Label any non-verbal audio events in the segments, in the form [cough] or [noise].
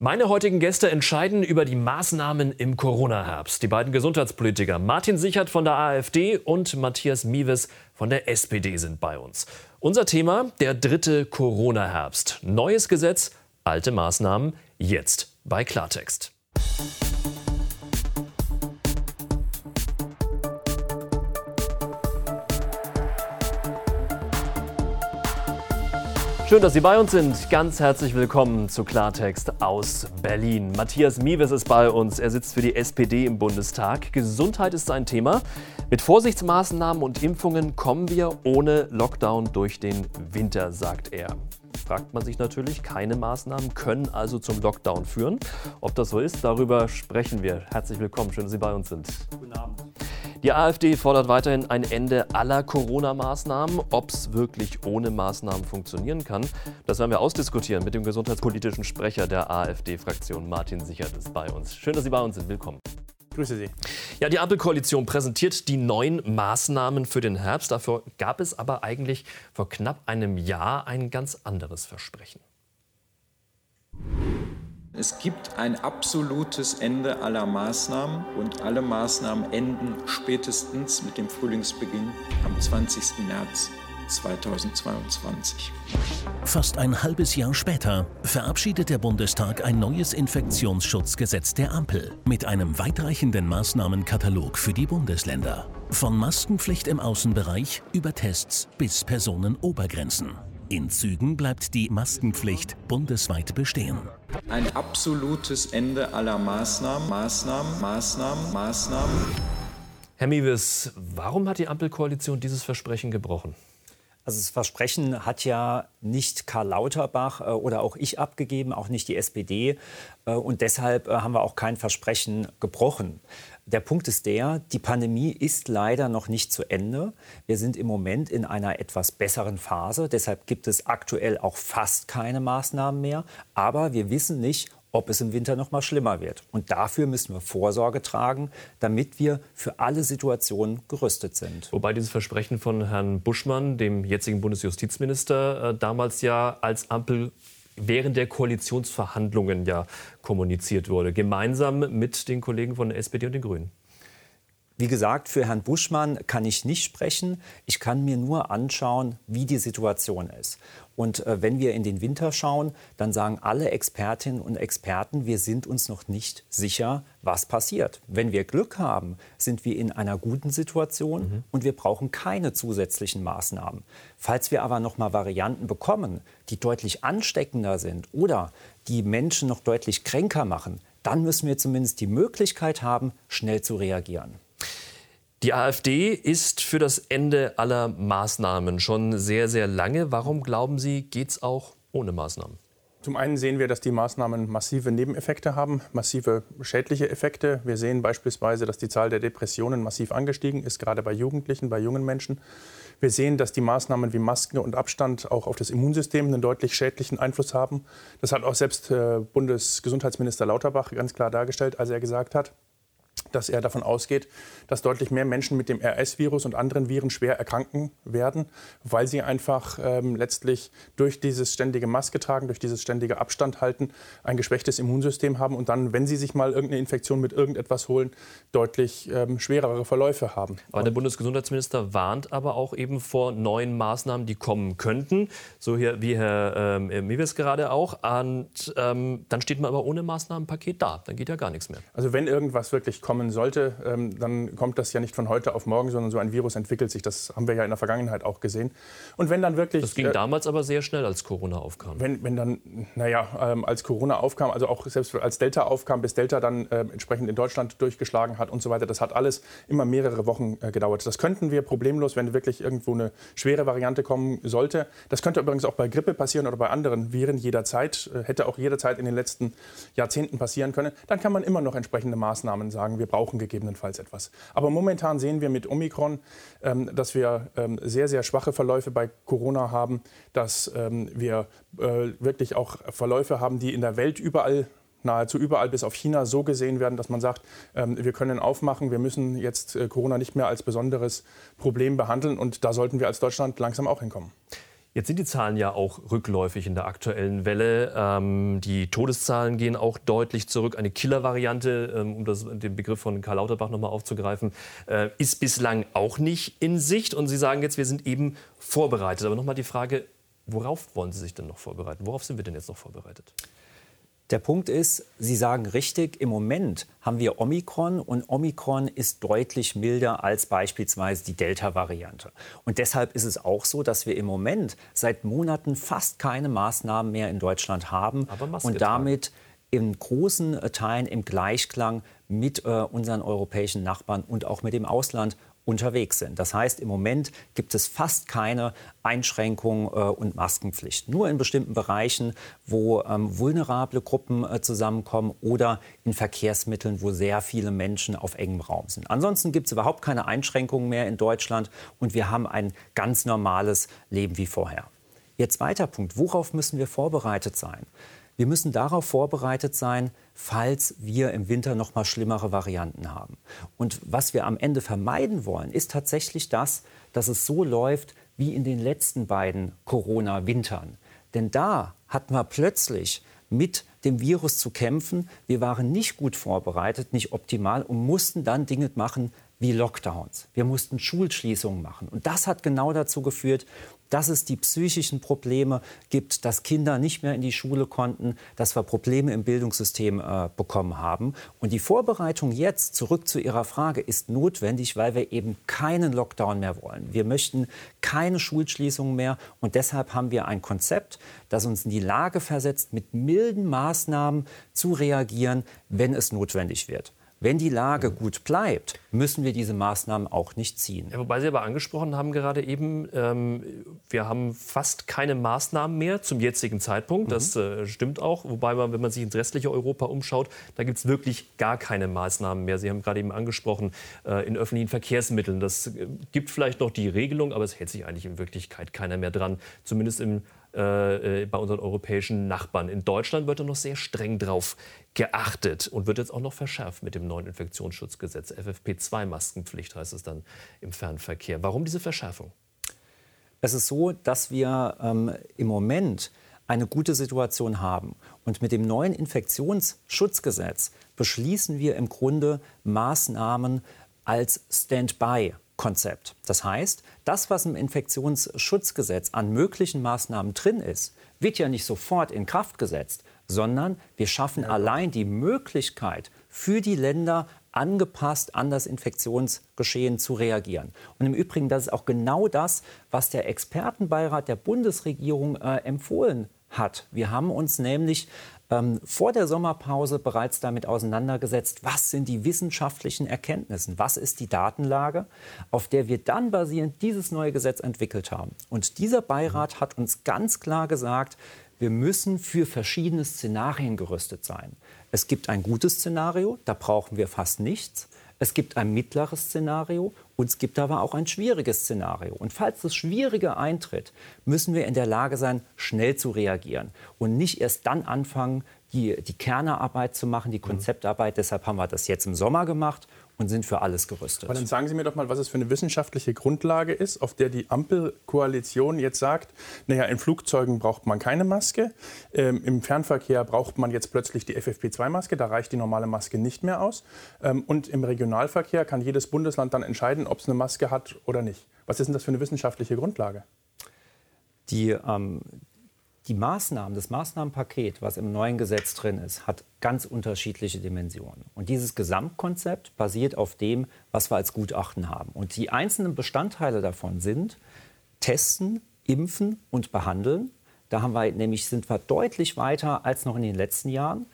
Meine heutigen Gäste entscheiden über die Maßnahmen im Corona-Herbst. Die beiden Gesundheitspolitiker Martin Sichert von der AfD und Matthias Miewes von der SPD sind bei uns. Unser Thema, der dritte Corona-Herbst. Neues Gesetz, alte Maßnahmen, jetzt bei Klartext. Schön, dass Sie bei uns sind. Ganz herzlich willkommen zu Klartext aus Berlin. Matthias Miewes ist bei uns. Er sitzt für die SPD im Bundestag. Gesundheit ist sein Thema. Mit Vorsichtsmaßnahmen und Impfungen kommen wir ohne Lockdown durch den Winter, sagt er. Fragt man sich natürlich, keine Maßnahmen können also zum Lockdown führen. Ob das so ist, darüber sprechen wir. Herzlich willkommen, schön, dass Sie bei uns sind. Guten Abend. Die AfD fordert weiterhin ein Ende aller Corona-Maßnahmen. Ob es wirklich ohne Maßnahmen funktionieren kann, das werden wir ausdiskutieren mit dem gesundheitspolitischen Sprecher der AfD-Fraktion. Martin Sichert ist bei uns. Schön, dass Sie bei uns sind. Willkommen. Grüße Sie. Ja, die Ampelkoalition präsentiert die neuen Maßnahmen für den Herbst. Dafür gab es aber eigentlich vor knapp einem Jahr ein ganz anderes Versprechen. Es gibt ein absolutes Ende aller Maßnahmen und alle Maßnahmen enden spätestens mit dem Frühlingsbeginn am 20. März 2022. Fast ein halbes Jahr später verabschiedet der Bundestag ein neues Infektionsschutzgesetz der Ampel mit einem weitreichenden Maßnahmenkatalog für die Bundesländer. Von Maskenpflicht im Außenbereich über Tests bis Personenobergrenzen. In Zügen bleibt die Maskenpflicht bundesweit bestehen. Ein absolutes Ende aller Maßnahmen, Maßnahmen, Maßnahmen, Maßnahmen. Herr Miewes, warum hat die Ampelkoalition dieses Versprechen gebrochen? Also das Versprechen hat ja nicht Karl Lauterbach äh, oder auch ich abgegeben, auch nicht die SPD. Äh, und deshalb äh, haben wir auch kein Versprechen gebrochen. Der Punkt ist der, die Pandemie ist leider noch nicht zu Ende. Wir sind im Moment in einer etwas besseren Phase. Deshalb gibt es aktuell auch fast keine Maßnahmen mehr. Aber wir wissen nicht, ob es im Winter noch mal schlimmer wird. Und dafür müssen wir Vorsorge tragen, damit wir für alle Situationen gerüstet sind. Wobei dieses Versprechen von Herrn Buschmann, dem jetzigen Bundesjustizminister, äh, damals ja als Ampel während der Koalitionsverhandlungen ja kommuniziert wurde, gemeinsam mit den Kollegen von der SPD und den Grünen. Wie gesagt, für Herrn Buschmann kann ich nicht sprechen. Ich kann mir nur anschauen, wie die Situation ist. Und äh, wenn wir in den Winter schauen, dann sagen alle Expertinnen und Experten, wir sind uns noch nicht sicher, was passiert. Wenn wir Glück haben, sind wir in einer guten Situation mhm. und wir brauchen keine zusätzlichen Maßnahmen. Falls wir aber noch mal Varianten bekommen, die deutlich ansteckender sind oder die Menschen noch deutlich kränker machen, dann müssen wir zumindest die Möglichkeit haben, schnell zu reagieren. Die AfD ist für das Ende aller Maßnahmen schon sehr, sehr lange. Warum glauben Sie, geht es auch ohne Maßnahmen? Zum einen sehen wir, dass die Maßnahmen massive Nebeneffekte haben, massive schädliche Effekte. Wir sehen beispielsweise, dass die Zahl der Depressionen massiv angestiegen ist, gerade bei Jugendlichen, bei jungen Menschen. Wir sehen, dass die Maßnahmen wie Masken und Abstand auch auf das Immunsystem einen deutlich schädlichen Einfluss haben. Das hat auch selbst äh, Bundesgesundheitsminister Lauterbach ganz klar dargestellt, als er gesagt hat, dass er davon ausgeht, dass deutlich mehr Menschen mit dem RS-Virus und anderen Viren schwer erkranken werden, weil sie einfach ähm, letztlich durch dieses ständige Maske tragen, durch dieses ständige Abstand halten, ein geschwächtes Immunsystem haben und dann, wenn sie sich mal irgendeine Infektion mit irgendetwas holen, deutlich ähm, schwerere Verläufe haben. Aber der Bundesgesundheitsminister warnt aber auch eben vor neuen Maßnahmen, die kommen könnten, so hier, wie Herr ähm, Miewes gerade auch. Und ähm, dann steht man aber ohne Maßnahmenpaket da. Dann geht ja gar nichts mehr. Also wenn irgendwas wirklich kommt, kommen sollte, ähm, dann kommt das ja nicht von heute auf morgen, sondern so ein Virus entwickelt sich. Das haben wir ja in der Vergangenheit auch gesehen. Und wenn dann wirklich. Das ging äh, damals aber sehr schnell, als Corona aufkam. Wenn, wenn dann, naja, ähm, als Corona aufkam, also auch selbst als Delta aufkam, bis Delta dann äh, entsprechend in Deutschland durchgeschlagen hat und so weiter, das hat alles immer mehrere Wochen äh, gedauert. Das könnten wir problemlos, wenn wirklich irgendwo eine schwere Variante kommen sollte. Das könnte übrigens auch bei Grippe passieren oder bei anderen Viren jederzeit, äh, hätte auch jederzeit in den letzten Jahrzehnten passieren können. Dann kann man immer noch entsprechende Maßnahmen sagen. Wir brauchen gegebenenfalls etwas. Aber momentan sehen wir mit Omikron, ähm, dass wir ähm, sehr, sehr schwache Verläufe bei Corona haben, dass ähm, wir äh, wirklich auch Verläufe haben, die in der Welt überall nahezu überall bis auf China so gesehen werden, dass man sagt, wir können aufmachen, wir müssen jetzt äh, Corona nicht mehr als besonderes Problem behandeln und da sollten wir als Deutschland langsam auch hinkommen. Jetzt sind die Zahlen ja auch rückläufig in der aktuellen Welle. Ähm, die Todeszahlen gehen auch deutlich zurück. Eine Killer-Variante, ähm, um das, den Begriff von Karl Lauterbach nochmal aufzugreifen, äh, ist bislang auch nicht in Sicht. Und Sie sagen jetzt, wir sind eben vorbereitet. Aber nochmal die Frage, worauf wollen Sie sich denn noch vorbereiten? Worauf sind wir denn jetzt noch vorbereitet? Der Punkt ist, Sie sagen richtig, im Moment haben wir Omikron und Omikron ist deutlich milder als beispielsweise die Delta-Variante. Und deshalb ist es auch so, dass wir im Moment seit Monaten fast keine Maßnahmen mehr in Deutschland haben und damit in großen Teilen im Gleichklang mit äh, unseren europäischen Nachbarn und auch mit dem Ausland unterwegs sind. Das heißt, im Moment gibt es fast keine Einschränkungen äh, und Maskenpflicht. Nur in bestimmten Bereichen, wo ähm, vulnerable Gruppen äh, zusammenkommen oder in Verkehrsmitteln, wo sehr viele Menschen auf engem Raum sind. Ansonsten gibt es überhaupt keine Einschränkungen mehr in Deutschland und wir haben ein ganz normales Leben wie vorher. Ihr zweiter Punkt, worauf müssen wir vorbereitet sein? Wir müssen darauf vorbereitet sein, falls wir im Winter noch mal schlimmere Varianten haben. Und was wir am Ende vermeiden wollen, ist tatsächlich das, dass es so läuft wie in den letzten beiden Corona-Wintern. Denn da hatten wir plötzlich mit dem Virus zu kämpfen. Wir waren nicht gut vorbereitet, nicht optimal und mussten dann Dinge machen wie Lockdowns. Wir mussten Schulschließungen machen. Und das hat genau dazu geführt, dass es die psychischen Probleme gibt, dass Kinder nicht mehr in die Schule konnten, dass wir Probleme im Bildungssystem äh, bekommen haben. Und die Vorbereitung jetzt, zurück zu Ihrer Frage, ist notwendig, weil wir eben keinen Lockdown mehr wollen. Wir möchten keine Schulschließungen mehr. Und deshalb haben wir ein Konzept, das uns in die Lage versetzt, mit milden Maßnahmen zu reagieren, wenn es notwendig wird. Wenn die Lage gut bleibt, müssen wir diese Maßnahmen auch nicht ziehen. Ja, wobei Sie aber angesprochen haben gerade eben, ähm, wir haben fast keine Maßnahmen mehr zum jetzigen Zeitpunkt. Mhm. Das äh, stimmt auch. Wobei man, wenn man sich ins restliche Europa umschaut, da gibt es wirklich gar keine Maßnahmen mehr. Sie haben gerade eben angesprochen, äh, in öffentlichen Verkehrsmitteln. Das äh, gibt vielleicht noch die Regelung, aber es hält sich eigentlich in Wirklichkeit keiner mehr dran. Zumindest im äh, äh, bei unseren europäischen Nachbarn. In Deutschland wird da noch sehr streng drauf geachtet und wird jetzt auch noch verschärft mit dem neuen Infektionsschutzgesetz. FFP2-Maskenpflicht heißt es dann im Fernverkehr. Warum diese Verschärfung? Es ist so, dass wir ähm, im Moment eine gute Situation haben. Und mit dem neuen Infektionsschutzgesetz beschließen wir im Grunde Maßnahmen als Standby Konzept. Das heißt, das, was im Infektionsschutzgesetz an möglichen Maßnahmen drin ist, wird ja nicht sofort in Kraft gesetzt, sondern wir schaffen ja. allein die Möglichkeit für die Länder, angepasst an das Infektionsgeschehen zu reagieren. Und im Übrigen, das ist auch genau das, was der Expertenbeirat der Bundesregierung äh, empfohlen hat. Wir haben uns nämlich ähm, vor der Sommerpause bereits damit auseinandergesetzt, was sind die wissenschaftlichen Erkenntnisse, was ist die Datenlage, auf der wir dann basierend dieses neue Gesetz entwickelt haben. Und dieser Beirat hat uns ganz klar gesagt, wir müssen für verschiedene Szenarien gerüstet sein. Es gibt ein gutes Szenario, da brauchen wir fast nichts. Es gibt ein mittleres Szenario und es gibt aber auch ein schwieriges Szenario. Und falls das Schwierige eintritt, müssen wir in der Lage sein, schnell zu reagieren und nicht erst dann anfangen, die, die Kernearbeit zu machen, die Konzeptarbeit. Mhm. Deshalb haben wir das jetzt im Sommer gemacht und sind für alles gerüstet. Aber dann sagen Sie mir doch mal, was es für eine wissenschaftliche Grundlage ist, auf der die Ampelkoalition jetzt sagt, naja, in Flugzeugen braucht man keine Maske, ähm, im Fernverkehr braucht man jetzt plötzlich die FFP2-Maske, da reicht die normale Maske nicht mehr aus. Ähm, und im Regionalverkehr kann jedes Bundesland dann entscheiden, ob es eine Maske hat oder nicht. Was ist denn das für eine wissenschaftliche Grundlage? Die, ähm, die Maßnahmen, das Maßnahmenpaket, was im neuen Gesetz drin ist, hat ganz unterschiedliche Dimensionen. Und dieses Gesamtkonzept basiert auf dem, was wir als Gutachten haben. Und die einzelnen Bestandteile davon sind Testen, Impfen und Behandeln. Da haben wir nämlich, sind wir deutlich weiter als noch in den letzten Jahren.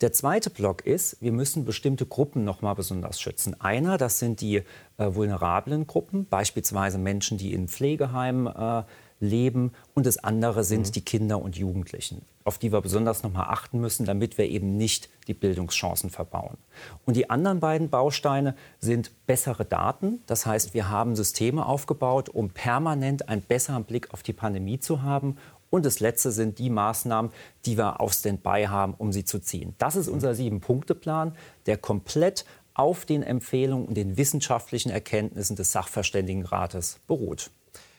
Der zweite Block ist, wir müssen bestimmte Gruppen noch mal besonders schützen. Einer, das sind die äh, vulnerablen Gruppen, beispielsweise Menschen, die in Pflegeheimen äh, leben und das andere sind mhm. die Kinder und Jugendlichen, auf die wir besonders noch mal achten müssen, damit wir eben nicht die Bildungschancen verbauen. Und die anderen beiden Bausteine sind bessere Daten. Das heißt, wir haben Systeme aufgebaut, um permanent einen besseren Blick auf die Pandemie zu haben. Und das Letzte sind die Maßnahmen, die wir auf Standby haben, um sie zu ziehen. Das ist unser Sieben-Punkte-Plan, der komplett auf den Empfehlungen und den wissenschaftlichen Erkenntnissen des Sachverständigenrates beruht.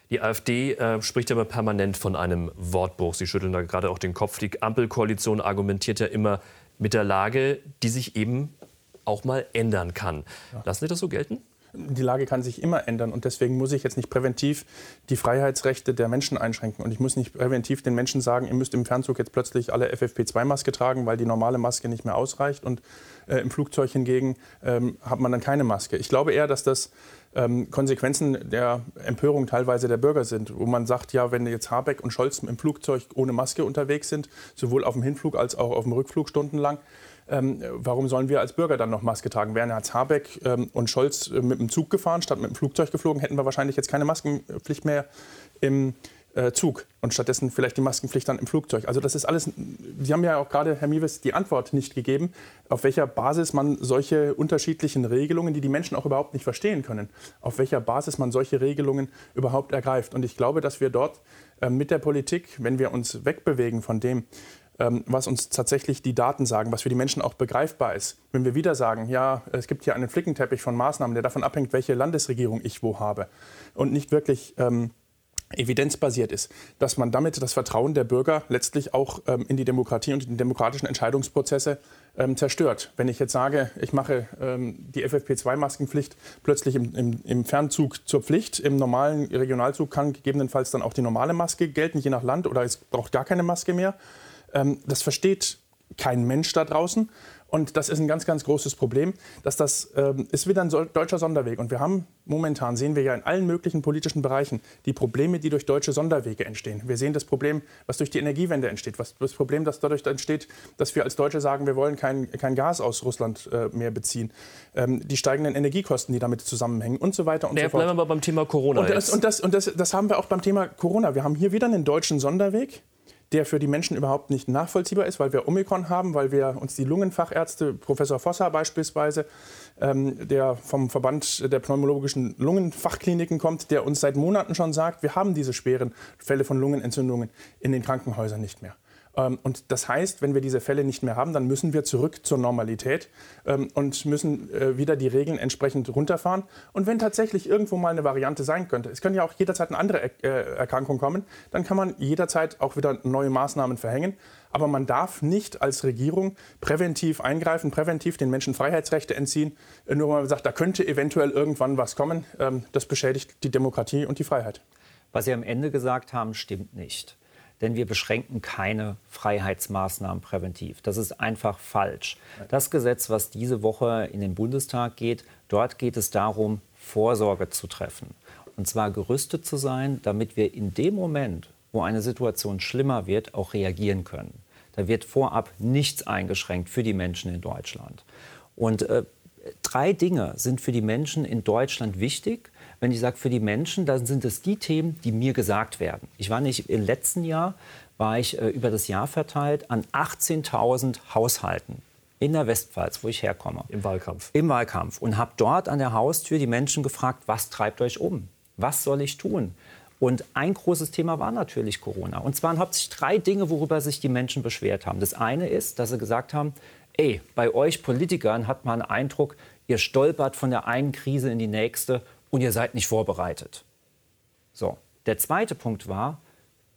Die AfD äh, spricht aber permanent von einem Wortbruch. Sie schütteln da gerade auch den Kopf. Die Ampelkoalition argumentiert ja immer mit der Lage, die sich eben auch mal ändern kann. Lassen Sie das so gelten? die Lage kann sich immer ändern und deswegen muss ich jetzt nicht präventiv die Freiheitsrechte der Menschen einschränken und ich muss nicht präventiv den Menschen sagen, ihr müsst im Fernzug jetzt plötzlich alle FFP2-Maske tragen, weil die normale Maske nicht mehr ausreicht und äh, im Flugzeug hingegen ähm, hat man dann keine Maske. Ich glaube eher, dass das ähm, Konsequenzen der Empörung teilweise der Bürger sind, wo man sagt, ja, wenn jetzt Habeck und Scholz im Flugzeug ohne Maske unterwegs sind, sowohl auf dem Hinflug als auch auf dem Rückflug stundenlang, ähm, warum sollen wir als Bürger dann noch Maske tragen? Wären Herr Habeck ähm, und Scholz äh, mit dem Zug gefahren, statt mit dem Flugzeug geflogen, hätten wir wahrscheinlich jetzt keine Maskenpflicht mehr im äh, Zug und stattdessen vielleicht die Maskenpflicht dann im Flugzeug. Also das ist alles, Sie haben ja auch gerade, Herr Miewes, die Antwort nicht gegeben, auf welcher Basis man solche unterschiedlichen Regelungen, die die Menschen auch überhaupt nicht verstehen können, auf welcher Basis man solche Regelungen überhaupt ergreift. Und ich glaube, dass wir dort äh, mit der Politik, wenn wir uns wegbewegen von dem, ähm, was uns tatsächlich die Daten sagen, was für die Menschen auch begreifbar ist. Wenn wir wieder sagen, ja, es gibt hier einen Flickenteppich von Maßnahmen, der davon abhängt, welche Landesregierung ich wo habe und nicht wirklich ähm, evidenzbasiert ist, dass man damit das Vertrauen der Bürger letztlich auch ähm, in die Demokratie und in die demokratischen Entscheidungsprozesse ähm, zerstört. Wenn ich jetzt sage, ich mache ähm, die FFP2-Maskenpflicht plötzlich im, im, im, Fernzug zur Pflicht, im normalen Regionalzug kann gegebenenfalls dann auch die normale Maske gelten, je nach Land, oder es braucht gar keine Maske mehr, ähm, das versteht kein Mensch da draußen. Und das ist ein ganz, ganz großes Problem, dass das ähm, ist wieder ein deutscher Sonderweg. Und wir haben momentan, sehen wir ja in allen möglichen politischen Bereichen, die Probleme, die durch deutsche Sonderwege entstehen. Wir sehen das Problem, was durch die Energiewende entsteht, was, das Problem, das dadurch entsteht, dass wir als Deutsche sagen, wir wollen kein, kein Gas aus Russland äh, mehr beziehen, ähm, die steigenden Energiekosten, die damit zusammenhängen und so weiter und ja, so fort. Bleiben wir aber beim Thema Corona. Und, das, und, das, und das, das haben wir auch beim Thema Corona. Wir haben hier wieder einen deutschen Sonderweg der für die Menschen überhaupt nicht nachvollziehbar ist, weil wir Omikron haben, weil wir uns die Lungenfachärzte, Professor Vosser beispielsweise, ähm, der vom Verband der pneumologischen Lungenfachkliniken kommt, der uns seit Monaten schon sagt, wir haben diese schweren Fälle von Lungenentzündungen in den Krankenhäusern nicht mehr. Ähm, und das heißt, wenn wir diese Fälle nicht mehr haben, dann müssen wir zurück zur Normalität ähm, und müssen äh, wieder die Regeln entsprechend runterfahren. Und wenn tatsächlich irgendwo mal eine Variante sein könnte, es können ja auch jederzeit eine andere äh, Erkrankung kommen, dann kann man jederzeit auch wieder neue Maßnahmen verhängen. Aber man darf nicht als Regierung präventiv eingreifen, präventiv den Menschen Freiheitsrechte entziehen, äh, nur weil man sagt, da könnte eventuell irgendwann was kommen. Ähm, das beschädigt die Demokratie und die Freiheit. Was Sie am Ende gesagt haben, stimmt nicht denn wir beschränken keine Freiheitsmaßnahmen präventiv. Das ist einfach falsch. Das Gesetz, was diese Woche in den Bundestag geht, dort geht es darum, Vorsorge zu treffen. Und zwar gerüstet zu sein, damit wir in dem Moment, wo eine Situation schlimmer wird, auch reagieren können. Da wird vorab nichts eingeschränkt für die Menschen in Deutschland. Und äh, drei Dinge sind für die Menschen in Deutschland wichtig. Wenn ich sage für die Menschen, dann sind es die Themen, die mir gesagt werden. Ich war nicht im letzten Jahr, war ich äh, über das Jahr verteilt an 18.000 Haushalten in der Westpfalz, wo ich herkomme. Im Wahlkampf. Im Wahlkampf. Und habe dort an der Haustür die Menschen gefragt, was treibt euch um? Was soll ich tun? Und ein großes Thema war natürlich Corona. Und zwar hauptsächlich drei Dinge, worüber sich die Menschen beschwert haben. Das eine ist, dass sie gesagt haben, ey, bei euch Politikern hat man den Eindruck, ihr stolpert von der einen Krise in die nächste und ihr seid nicht vorbereitet. So, der zweite Punkt war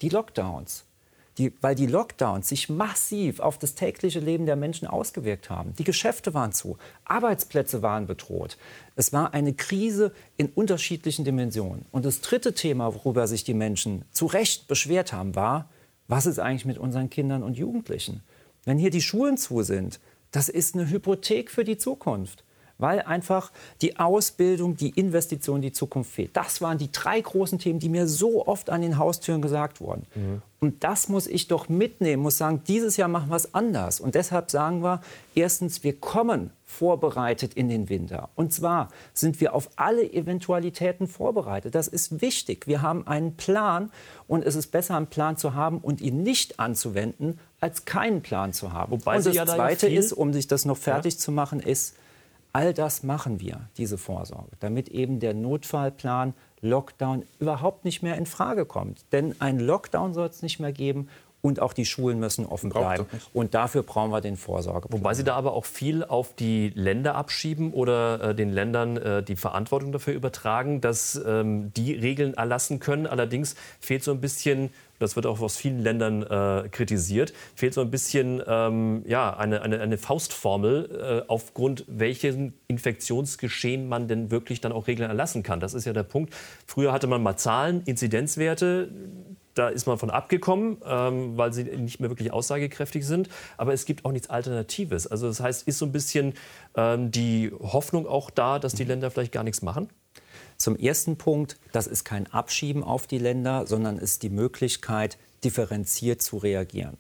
die Lockdowns. Die, weil die Lockdowns sich massiv auf das tägliche Leben der Menschen ausgewirkt haben. Die Geschäfte waren zu, Arbeitsplätze waren bedroht. Es war eine Krise in unterschiedlichen Dimensionen. Und das dritte Thema, worüber sich die Menschen zu Recht beschwert haben, war, was ist eigentlich mit unseren Kindern und Jugendlichen? Wenn hier die Schulen zu sind, das ist eine Hypothek für die Zukunft weil einfach die Ausbildung, die Investition, die Zukunft fehlt. Das waren die drei großen Themen, die mir so oft an den Haustüren gesagt wurden. Mhm. Und das muss ich doch mitnehmen, muss sagen, dieses Jahr machen wir es anders. Und deshalb sagen wir, erstens, wir kommen vorbereitet in den Winter. Und zwar sind wir auf alle Eventualitäten vorbereitet. Das ist wichtig. Wir haben einen Plan und es ist besser, einen Plan zu haben und ihn nicht anzuwenden, als keinen Plan zu haben. Wobei und das ja Zweite ja ist, um sich das noch fertig ja. zu machen, ist, All das machen wir, diese Vorsorge, damit eben der Notfallplan Lockdown überhaupt nicht mehr in Frage kommt. Denn ein Lockdown soll es nicht mehr geben und auch die Schulen müssen offen bleiben. Und dafür brauchen wir den Vorsorge. Wobei Sie da aber auch viel auf die Länder abschieben oder äh, den Ländern äh, die Verantwortung dafür übertragen, dass ähm, die Regeln erlassen können. Allerdings fehlt so ein bisschen das wird auch aus vielen Ländern äh, kritisiert, fehlt so ein bisschen ähm, ja, eine, eine, eine Faustformel, äh, aufgrund welchen Infektionsgeschehen man denn wirklich dann auch Regeln erlassen kann. Das ist ja der Punkt. Früher hatte man mal Zahlen, Inzidenzwerte. Da ist man von abgekommen, ähm, weil sie nicht mehr wirklich aussagekräftig sind. Aber es gibt auch nichts Alternatives. Also das heißt, ist so ein bisschen ähm, die Hoffnung auch da, dass die Länder vielleicht gar nichts machen? Zum ersten Punkt, das ist kein Abschieben auf die Länder, sondern ist die Möglichkeit, differenziert zu reagieren.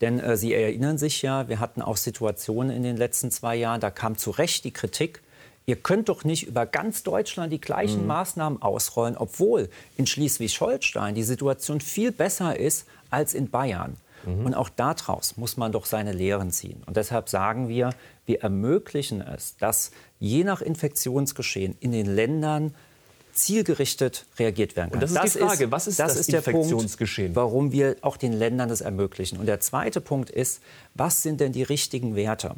Denn äh, Sie erinnern sich ja, wir hatten auch Situationen in den letzten zwei Jahren, da kam zu Recht die Kritik, ihr könnt doch nicht über ganz Deutschland die gleichen mhm. Maßnahmen ausrollen, obwohl in Schleswig-Holstein die Situation viel besser ist als in Bayern. Mhm. Und auch daraus muss man doch seine Lehren ziehen. Und deshalb sagen wir, wir ermöglichen es, dass je nach Infektionsgeschehen in den Ländern zielgerichtet reagiert werden kann. Und das ist das die Frage, ist, was ist das, das ist Infektionsgeschehen? Punkt, warum wir auch den Ländern das ermöglichen. Und der zweite Punkt ist, was sind denn die richtigen Werte?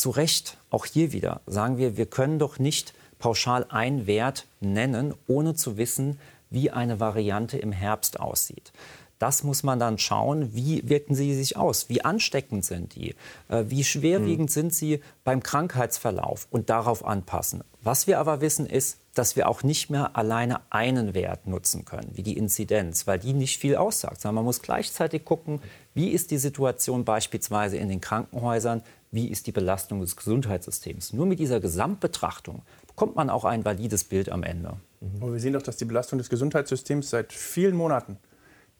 Zu Recht, auch hier wieder, sagen wir, wir können doch nicht pauschal einen Wert nennen, ohne zu wissen, wie eine Variante im Herbst aussieht. Das muss man dann schauen, wie wirken sie sich aus, wie ansteckend sind die, äh, wie schwerwiegend mhm. sind sie beim Krankheitsverlauf und darauf anpassen. Was wir aber wissen ist, dass wir auch nicht mehr alleine einen Wert nutzen können, wie die Inzidenz, weil die nicht viel aussagt, sondern man muss gleichzeitig gucken, wie ist die Situation beispielsweise in den Krankenhäusern, wie ist die Belastung des Gesundheitssystems. Nur mit dieser Gesamtbetrachtung bekommt man auch ein valides Bild am Ende. Mhm. Wir sehen doch, dass die Belastung des Gesundheitssystems seit vielen Monaten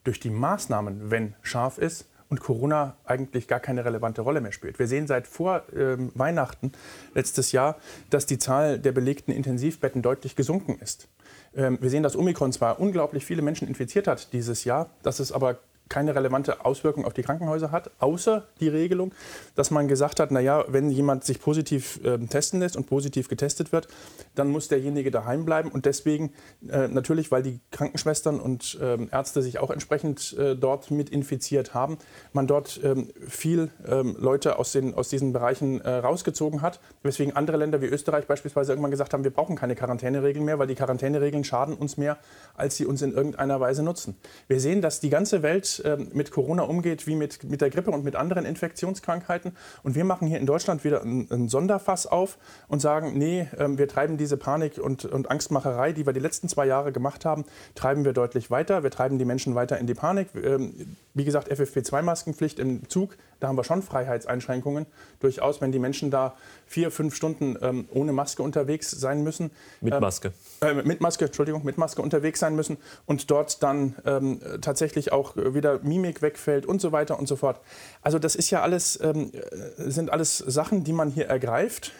durch die Maßnahmen, wenn scharf ist, und Corona eigentlich gar keine relevante Rolle mehr spielt. Wir sehen seit vor äh, Weihnachten letztes Jahr, dass die Zahl der belegten Intensivbetten deutlich gesunken ist. Ähm, wir sehen, dass Omikron zwar unglaublich viele Menschen infiziert hat dieses Jahr, dass es aber keine relevante Auswirkung auf die Krankenhäuser hat, außer die Regelung, dass man gesagt hat, naja, wenn jemand sich positiv äh, testen lässt und positiv getestet wird, dann muss derjenige daheim bleiben. Und deswegen äh, natürlich, weil die Krankenschwestern und äh, Ärzte sich auch entsprechend äh, dort mit infiziert haben, man dort ähm, viel ähm, Leute aus, den, aus diesen Bereichen äh, rausgezogen hat. Weswegen andere Länder wie Österreich beispielsweise irgendwann gesagt haben, wir brauchen keine Quarantäneregeln mehr, weil die Quarantäneregeln schaden uns mehr, als sie uns in irgendeiner Weise nutzen. Wir sehen, dass die ganze Welt ähm, mit Corona umgeht wie mit, mit der Grippe und mit anderen Infektionskrankheiten. Und wir machen hier in Deutschland wieder ein, ein Sonderfass auf und sagen, nee, ähm, wir treiben diese Panik und, und Angstmacherei, die wir die letzten zwei Jahre gemacht haben, treiben wir deutlich weiter. Wir treiben die Menschen weiter in die Panik. Ähm, wie gesagt, FFP2-Maskenpflicht im Zug, da haben wir schon Freiheitseinschränkungen. Durchaus, wenn die Menschen da vier, fünf Stunden ähm, ohne Maske unterwegs sein müssen. Mit ähm, Maske. Äh, mit Maske, Entschuldigung, mit Maske unterwegs sein müssen und dort dann ähm, tatsächlich auch wieder Mimik wegfällt und so weiter und so fort. Also das ist ja alles, ähm, äh, sind alles Sachen, die man hier ergreift.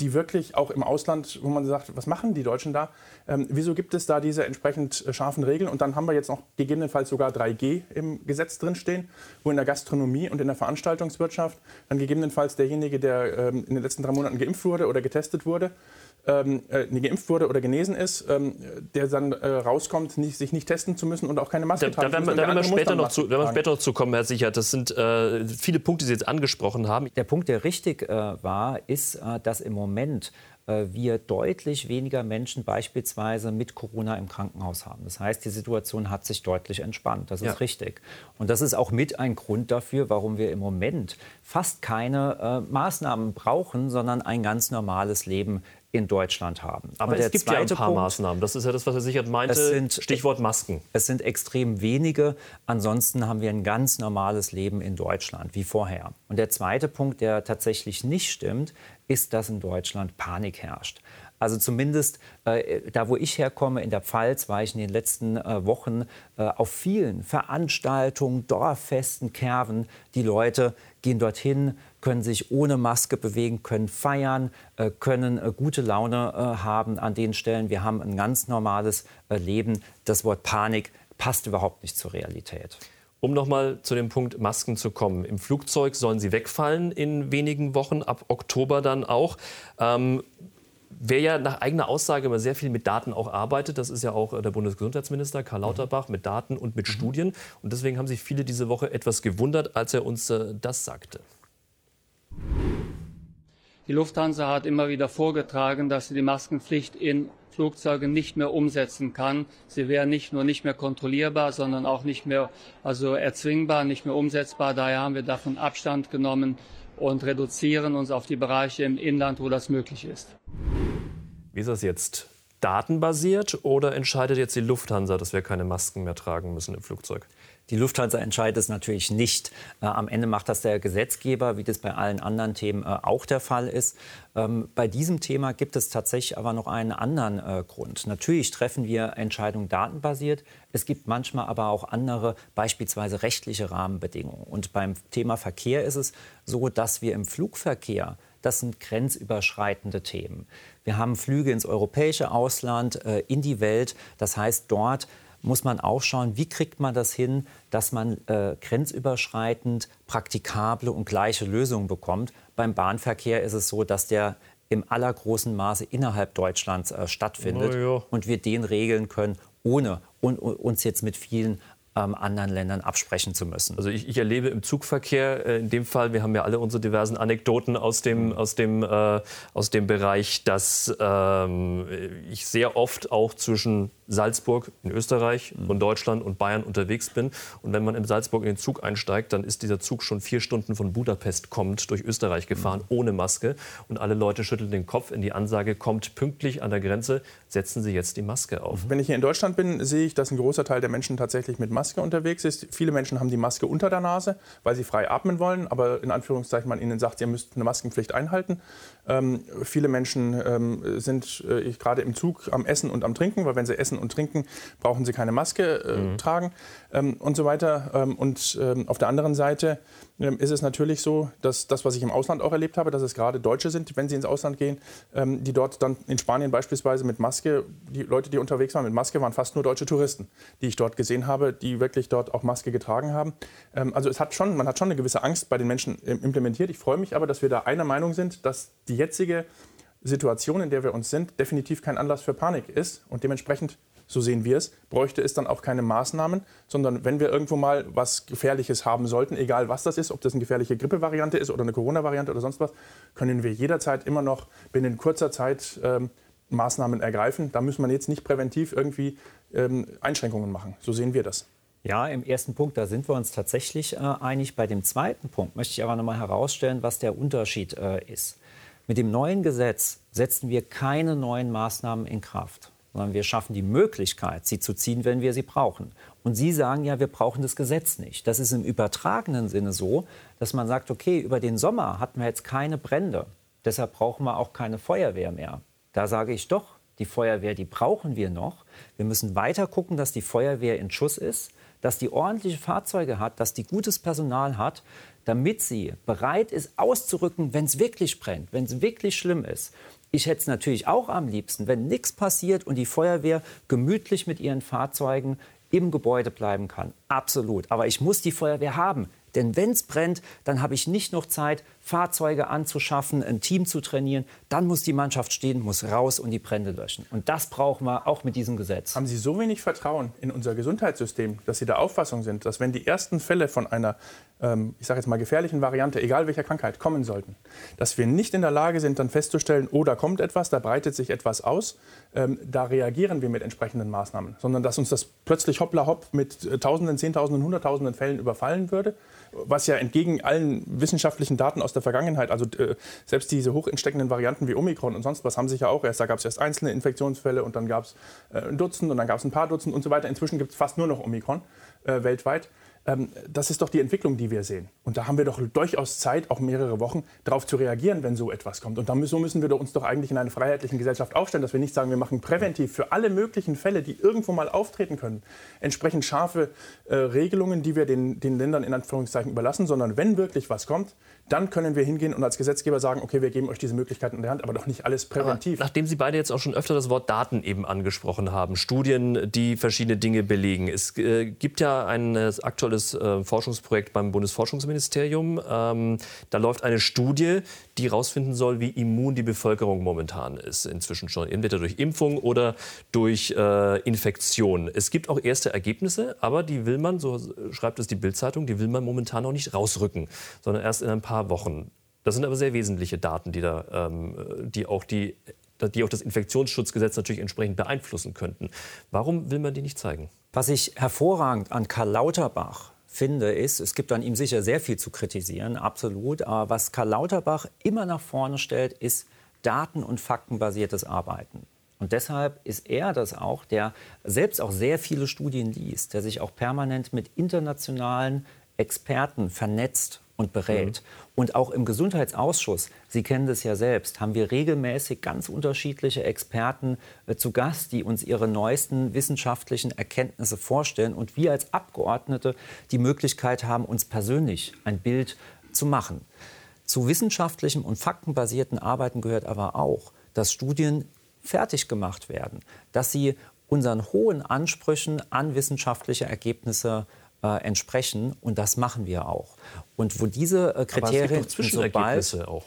Die wirklich auch im Ausland, wo man sagt, was machen die Deutschen da? Ähm, wieso gibt es da diese entsprechend äh, scharfen Regeln? Und dann haben wir jetzt noch gegebenenfalls sogar 3G im Gesetz drinstehen, wo in der Gastronomie und in der Veranstaltungswirtschaft dann gegebenenfalls derjenige, der ähm, in den letzten drei Monaten geimpft wurde oder getestet wurde, ähm, äh, geimpft wurde oder genesen ist, ähm, der dann äh, rauskommt, nicht, sich nicht testen zu müssen und auch keine Maske da, tragen da, da, da werden wir später noch zu, werden wir später noch zu kommen, Herr Sichert. Das sind äh, viele Punkte, die Sie jetzt angesprochen haben. Der Punkt, der richtig äh, war, ist, äh, dass im Moment äh, wir deutlich weniger Menschen beispielsweise mit Corona im Krankenhaus haben. Das heißt, die Situation hat sich deutlich entspannt. Das ist ja. richtig. Und das ist auch mit ein Grund dafür, warum wir im Moment fast keine äh, Maßnahmen brauchen, sondern ein ganz normales Leben in Deutschland haben. Aber es gibt ja ein paar Punkt, Maßnahmen. Das ist ja das, was Herr Sichert meinte. Sind, Stichwort Masken. Es sind extrem wenige. Ansonsten haben wir ein ganz normales Leben in Deutschland, wie vorher. Und der zweite Punkt, der tatsächlich nicht stimmt, ist, dass in Deutschland Panik herrscht. Also zumindest äh, da, wo ich herkomme, in der Pfalz, war ich in den letzten äh, Wochen äh, auf vielen Veranstaltungen, Dorffesten, Kerven. Die Leute gehen dorthin, können sich ohne Maske bewegen, können feiern, äh, können äh, gute Laune äh, haben an den Stellen. Wir haben ein ganz normales Leben. Das Wort Panik passt überhaupt nicht zur Realität. Um nochmal zu dem Punkt Masken zu kommen. Im Flugzeug sollen sie wegfallen in wenigen Wochen, ab Oktober dann auch. Ähm, wer ja nach eigener Aussage immer sehr viel mit Daten auch arbeitet, das ist ja auch der Bundesgesundheitsminister Karl Lauterbach mit Daten und mit mhm. Studien. Und deswegen haben sich viele diese Woche etwas gewundert, als er uns äh, das sagte. Die Lufthansa hat immer wieder vorgetragen, dass sie die Maskenpflicht in Flugzeugen nicht mehr umsetzen kann. Sie wäre nicht nur nicht mehr kontrollierbar, sondern auch nicht mehr also erzwingbar, nicht mehr umsetzbar. Daher haben wir davon Abstand genommen und reduzieren uns auf die Bereiche im Inland, wo das möglich ist. Wie ist das jetzt? Datenbasiert oder entscheidet jetzt die Lufthansa, dass wir keine Masken mehr tragen müssen im Flugzeug? Die Lufthansa entscheidet es natürlich nicht. Äh, am Ende macht das der Gesetzgeber, wie das bei allen anderen Themen äh, auch der Fall ist. Ähm, bei diesem Thema gibt es tatsächlich aber noch einen anderen äh, Grund. Natürlich treffen wir Entscheidungen datenbasiert. Es gibt manchmal aber auch andere, beispielsweise rechtliche Rahmenbedingungen. Und beim Thema Verkehr ist es so, dass wir im Flugverkehr das sind grenzüberschreitende Themen. Wir haben Flüge ins europäische Ausland, in die Welt. Das heißt, dort muss man auch schauen, wie kriegt man das hin, dass man äh, grenzüberschreitend praktikable und gleiche Lösungen bekommt. Beim Bahnverkehr ist es so, dass der im allergroßen Maße innerhalb Deutschlands äh, stattfindet ja. und wir den regeln können, ohne un uns jetzt mit vielen ähm, anderen Ländern absprechen zu müssen. Also ich, ich, erlebe im Zugverkehr äh, in dem Fall, wir haben ja alle unsere diversen Anekdoten aus dem, aus dem, äh, aus dem Bereich, dass ähm, ich sehr oft auch zwischen Salzburg in Österreich mhm. und Deutschland und Bayern unterwegs bin. Und wenn man in Salzburg in den Zug einsteigt, dann ist dieser Zug schon vier Stunden von Budapest kommt durch Österreich gefahren, mhm. ohne Maske. Und alle Leute schütteln den Kopf, in die Ansage kommt pünktlich an der Grenze, setzen Sie jetzt die Maske auf. Wenn ich hier in Deutschland bin, sehe ich, dass ein großer Teil der Menschen tatsächlich mit Maske unterwegs ist. Viele Menschen haben die Maske unter der Nase, weil sie frei atmen wollen, aber in Anführungszeichen man ihnen sagt, ihr müsst eine Maskenpflicht einhalten. Ähm, viele Menschen ähm, sind äh, gerade im Zug am Essen und am Trinken, weil wenn sie essen und trinken, brauchen sie keine Maske äh, mhm. tragen ähm, und so weiter. Ähm, und ähm, auf der anderen Seite ähm, ist es natürlich so, dass das, was ich im Ausland auch erlebt habe, dass es gerade Deutsche sind, wenn sie ins Ausland gehen, ähm, die dort dann in Spanien beispielsweise mit Maske, die Leute, die unterwegs waren mit Maske, waren fast nur deutsche Touristen, die ich dort gesehen habe, die wirklich dort auch Maske getragen haben. Ähm, also es hat schon, man hat schon eine gewisse Angst bei den Menschen implementiert. Ich freue mich aber, dass wir da einer Meinung sind, dass die jetzige Situation, in der wir uns sind, definitiv kein Anlass für Panik ist und dementsprechend so sehen wir es, bräuchte es dann auch keine Maßnahmen, sondern wenn wir irgendwo mal was Gefährliches haben sollten, egal was das ist, ob das eine gefährliche Grippevariante ist oder eine Corona-Variante oder sonst was, können wir jederzeit immer noch binnen kurzer Zeit ähm, Maßnahmen ergreifen. Da muss man jetzt nicht präventiv irgendwie ähm, Einschränkungen machen. So sehen wir das. Ja, im ersten Punkt, da sind wir uns tatsächlich äh, einig. Bei dem zweiten Punkt möchte ich aber noch mal herausstellen, was der Unterschied äh, ist. Mit dem neuen Gesetz setzen wir keine neuen Maßnahmen in Kraft sondern wir schaffen die Möglichkeit, sie zu ziehen, wenn wir sie brauchen. Und Sie sagen ja, wir brauchen das Gesetz nicht. Das ist im übertragenen Sinne so, dass man sagt, okay, über den Sommer hatten wir jetzt keine Brände, deshalb brauchen wir auch keine Feuerwehr mehr. Da sage ich doch, die Feuerwehr, die brauchen wir noch. Wir müssen weiter gucken, dass die Feuerwehr in Schuss ist, dass die ordentliche Fahrzeuge hat, dass die gutes Personal hat, damit sie bereit ist, auszurücken, wenn es wirklich brennt, wenn es wirklich schlimm ist. Ich hätte es natürlich auch am liebsten, wenn nichts passiert und die Feuerwehr gemütlich mit ihren Fahrzeugen im Gebäude bleiben kann. Absolut. Aber ich muss die Feuerwehr haben. Denn wenn es brennt, dann habe ich nicht noch Zeit, Fahrzeuge anzuschaffen, ein Team zu trainieren. Dann muss die Mannschaft stehen, muss raus und die Brände löschen. Und das brauchen wir auch mit diesem Gesetz. Haben Sie so wenig Vertrauen in unser Gesundheitssystem, dass Sie der Auffassung sind, dass wenn die ersten Fälle von einer, ähm, ich sage jetzt mal gefährlichen Variante, egal welcher Krankheit, kommen sollten, dass wir nicht in der Lage sind, dann festzustellen, oh, da kommt etwas, da breitet sich etwas aus, ähm, da reagieren wir mit entsprechenden Maßnahmen, sondern dass uns das plötzlich hoppla hopp mit äh, Tausenden, Zehntausenden, Hunderttausenden Fällen überfallen würde, was ja entgegen allen wissenschaftlichen Daten aus der Vergangenheit, also äh, selbst diese hochentsteckenden Varianten wie Omikron und sonst was haben sich ja auch erst, da gab es erst einzelne Infektionsfälle und dann gab es äh, ein Dutzend und dann gab es ein paar Dutzend und so weiter. Inzwischen gibt es fast nur noch Omikron äh, weltweit. Ähm, das ist doch die Entwicklung, die wir sehen. Und da haben wir doch durchaus Zeit, auch mehrere Wochen, darauf zu reagieren, wenn so etwas kommt. Und dann, so müssen wir uns doch eigentlich in einer freiheitlichen Gesellschaft aufstellen, dass wir nicht sagen, wir machen präventiv für alle möglichen Fälle, die irgendwo mal auftreten können, entsprechend scharfe äh, Regelungen, die wir den, den Ländern in Anführungszeichen überlassen, sondern wenn wirklich was kommt, dann können wir hingehen und als Gesetzgeber sagen, okay, wir geben euch diese Möglichkeiten in der Hand, aber doch nicht alles präventiv. Aber nachdem Sie beide jetzt auch schon öfter das Wort Daten eben angesprochen haben, Studien, die verschiedene Dinge belegen. Es äh, gibt ja ein äh, aktuelles äh, Forschungsprojekt beim Bundesforschungsministerium. Ähm, da läuft eine Studie, die herausfinden soll, wie immun die Bevölkerung momentan ist. Inzwischen schon entweder durch Impfung oder durch äh, Infektion. Es gibt auch erste Ergebnisse, aber die will man, so schreibt es die Bildzeitung, die will man momentan noch nicht rausrücken, sondern erst in ein paar Wochen. Das sind aber sehr wesentliche Daten, die, da, ähm, die auch die die auch das Infektionsschutzgesetz natürlich entsprechend beeinflussen könnten. Warum will man die nicht zeigen? Was ich hervorragend an Karl Lauterbach finde, ist, es gibt an ihm sicher sehr viel zu kritisieren, absolut. Aber was Karl Lauterbach immer nach vorne stellt, ist daten- und faktenbasiertes Arbeiten. Und deshalb ist er das auch, der selbst auch sehr viele Studien liest, der sich auch permanent mit internationalen Experten vernetzt und berät. Mhm. Und auch im Gesundheitsausschuss, Sie kennen das ja selbst, haben wir regelmäßig ganz unterschiedliche Experten äh, zu Gast, die uns ihre neuesten wissenschaftlichen Erkenntnisse vorstellen und wir als Abgeordnete die Möglichkeit haben, uns persönlich ein Bild zu machen. Zu wissenschaftlichem und faktenbasierten Arbeiten gehört aber auch, dass Studien fertig gemacht werden, dass sie unseren hohen Ansprüchen an wissenschaftliche Ergebnisse äh, entsprechen. Und das machen wir auch. Und wo diese äh, Kriterien Aber es gibt Zwischenergebnisse sobald, auch.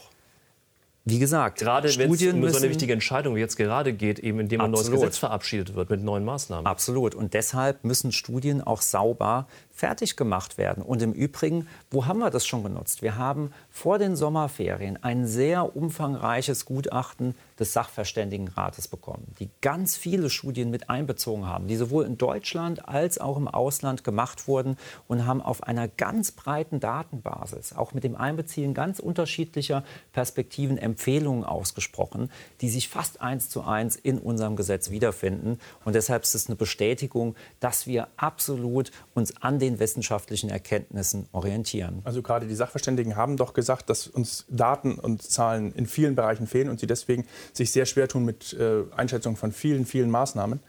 Wie gesagt, gerade wenn es um so eine wichtige Entscheidung wie jetzt gerade geht, eben indem ein neues Gesetz verabschiedet wird mit neuen Maßnahmen. Absolut. Und deshalb müssen Studien auch sauber fertig gemacht werden. Und im Übrigen, wo haben wir das schon genutzt? Wir haben vor den Sommerferien ein sehr umfangreiches Gutachten des Sachverständigenrates bekommen, die ganz viele Studien mit einbezogen haben, die sowohl in Deutschland als auch im Ausland gemacht wurden und haben auf einer ganz breiten Datenbasis, auch mit dem Einbeziehen ganz unterschiedlicher Perspektiven, Empfehlungen ausgesprochen, die sich fast eins zu eins in unserem Gesetz wiederfinden. Und deshalb ist es eine Bestätigung, dass wir absolut uns an den wissenschaftlichen Erkenntnissen orientieren. Also gerade die Sachverständigen haben doch gesagt, dass uns Daten und Zahlen in vielen Bereichen fehlen und sie deswegen sich sehr schwer tun mit äh, Einschätzungen von vielen, vielen Maßnahmen.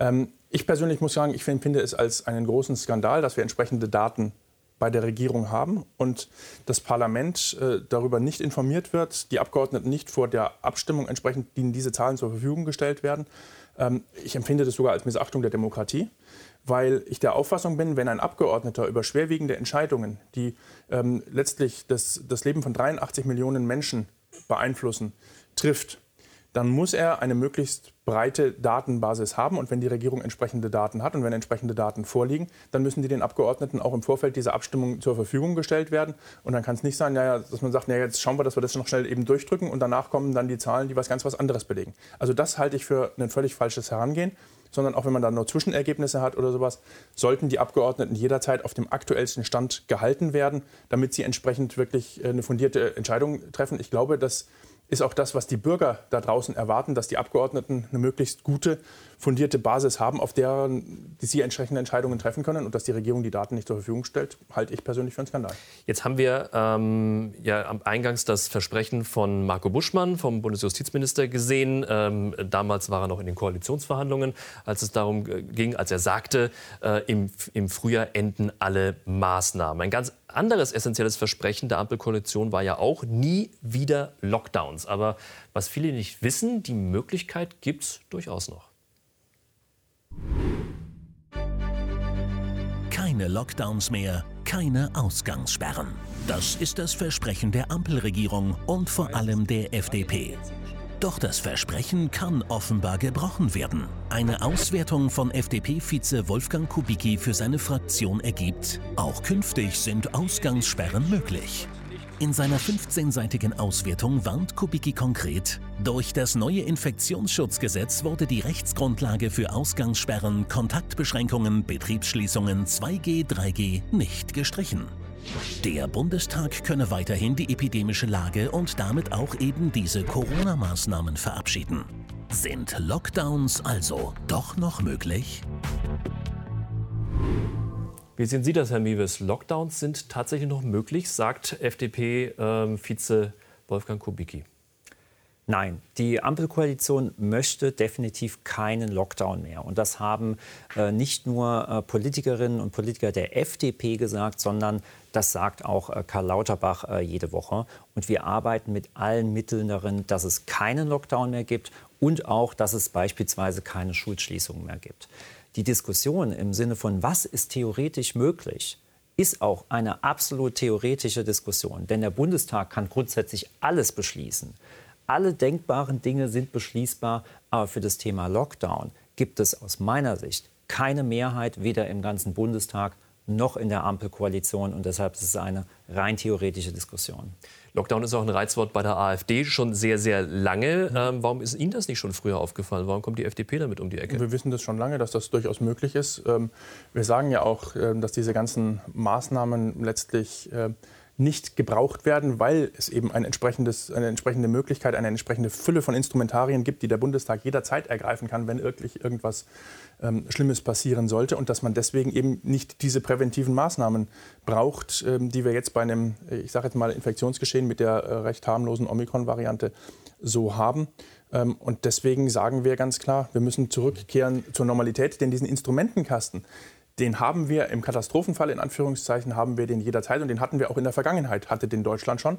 Ähm, ich persönlich muss sagen, ich empfinde es als einen großen Skandal, dass wir entsprechende Daten bei der Regierung haben und das Parlament äh, darüber nicht informiert wird, die Abgeordneten nicht vor der Abstimmung entsprechend diese Zahlen zur Verfügung gestellt werden. Ähm, ich empfinde das sogar als Missachtung der Demokratie weil ich der Auffassung bin, wenn ein Abgeordneter über schwerwiegende Entscheidungen, die ähm, letztlich das, das Leben von 83 Millionen Menschen beeinflussen, trifft, dann muss er eine möglichst breite Datenbasis haben. Und wenn die Regierung entsprechende Daten hat und wenn entsprechende Daten vorliegen, dann müssen die den Abgeordneten auch im Vorfeld dieser Abstimmung zur Verfügung gestellt werden. Und dann kann es nicht sein, ja, dass man sagt, ja, jetzt schauen wir, dass wir das noch schnell eben durchdrücken und danach kommen dann die Zahlen, die was ganz was anderes belegen. Also das halte ich für ein völlig falsches Herangehen sondern auch wenn man da nur Zwischenergebnisse hat oder sowas, sollten die Abgeordneten jederzeit auf dem aktuellsten Stand gehalten werden, damit sie entsprechend wirklich äh, eine fundierte Entscheidung treffen. Ich glaube, dass ist auch das, was die Bürger da draußen erwarten, dass die Abgeordneten eine möglichst gute, fundierte Basis haben, auf der sie entsprechende Entscheidungen treffen können. Und dass die Regierung die Daten nicht zur Verfügung stellt, halte ich persönlich für einen Skandal. Jetzt haben wir ähm, ja Eingangs das Versprechen von Marco Buschmann, vom Bundesjustizminister, gesehen. Ähm, damals war er noch in den Koalitionsverhandlungen, als es darum äh, ging, als er sagte, äh, im, im Frühjahr enden alle Maßnahmen. Ein ganz anderes essentielles Versprechen der Ampelkoalition war ja auch nie wieder Lockdowns. Aber was viele nicht wissen, die Möglichkeit gibt es durchaus noch. Keine Lockdowns mehr, keine Ausgangssperren. Das ist das Versprechen der Ampelregierung und vor allem der FDP. Doch das Versprechen kann offenbar gebrochen werden. Eine Auswertung von FDP-Vize Wolfgang Kubicki für seine Fraktion ergibt, auch künftig sind Ausgangssperren möglich. In seiner 15-seitigen Auswertung warnt Kubicki konkret, durch das neue Infektionsschutzgesetz wurde die Rechtsgrundlage für Ausgangssperren, Kontaktbeschränkungen, Betriebsschließungen 2G, 3G nicht gestrichen. Der Bundestag könne weiterhin die epidemische Lage und damit auch eben diese Corona-Maßnahmen verabschieden. Sind Lockdowns also doch noch möglich? Wie sehen Sie das, Herr Miewes? Lockdowns sind tatsächlich noch möglich, sagt FDP-Vize ähm, Wolfgang Kubicki. Nein, die Ampelkoalition möchte definitiv keinen Lockdown mehr. Und das haben äh, nicht nur äh, Politikerinnen und Politiker der FDP gesagt, sondern das sagt auch äh, Karl Lauterbach äh, jede Woche. Und wir arbeiten mit allen Mitteln darin, dass es keinen Lockdown mehr gibt und auch, dass es beispielsweise keine Schulschließungen mehr gibt. Die Diskussion im Sinne von, was ist theoretisch möglich, ist auch eine absolut theoretische Diskussion. Denn der Bundestag kann grundsätzlich alles beschließen. Alle denkbaren Dinge sind beschließbar, aber für das Thema Lockdown gibt es aus meiner Sicht keine Mehrheit, weder im ganzen Bundestag noch in der Ampelkoalition. Und deshalb ist es eine rein theoretische Diskussion. Lockdown ist auch ein Reizwort bei der AfD schon sehr, sehr lange. Ähm, warum ist Ihnen das nicht schon früher aufgefallen? Warum kommt die FDP damit um die Ecke? Wir wissen das schon lange, dass das durchaus möglich ist. Ähm, wir sagen ja auch, äh, dass diese ganzen Maßnahmen letztlich äh, nicht gebraucht werden, weil es eben ein eine entsprechende Möglichkeit, eine entsprechende Fülle von Instrumentarien gibt, die der Bundestag jederzeit ergreifen kann, wenn wirklich irgendwas ähm, Schlimmes passieren sollte und dass man deswegen eben nicht diese präventiven Maßnahmen braucht, ähm, die wir jetzt bei einem, ich sage jetzt mal, Infektionsgeschehen mit der äh, recht harmlosen Omikron-Variante so haben. Ähm, und deswegen sagen wir ganz klar, wir müssen zurückkehren zur Normalität, denn diesen Instrumentenkasten, den haben wir im Katastrophenfall, in Anführungszeichen, haben wir den jederzeit und den hatten wir auch in der Vergangenheit, hatte den Deutschland schon.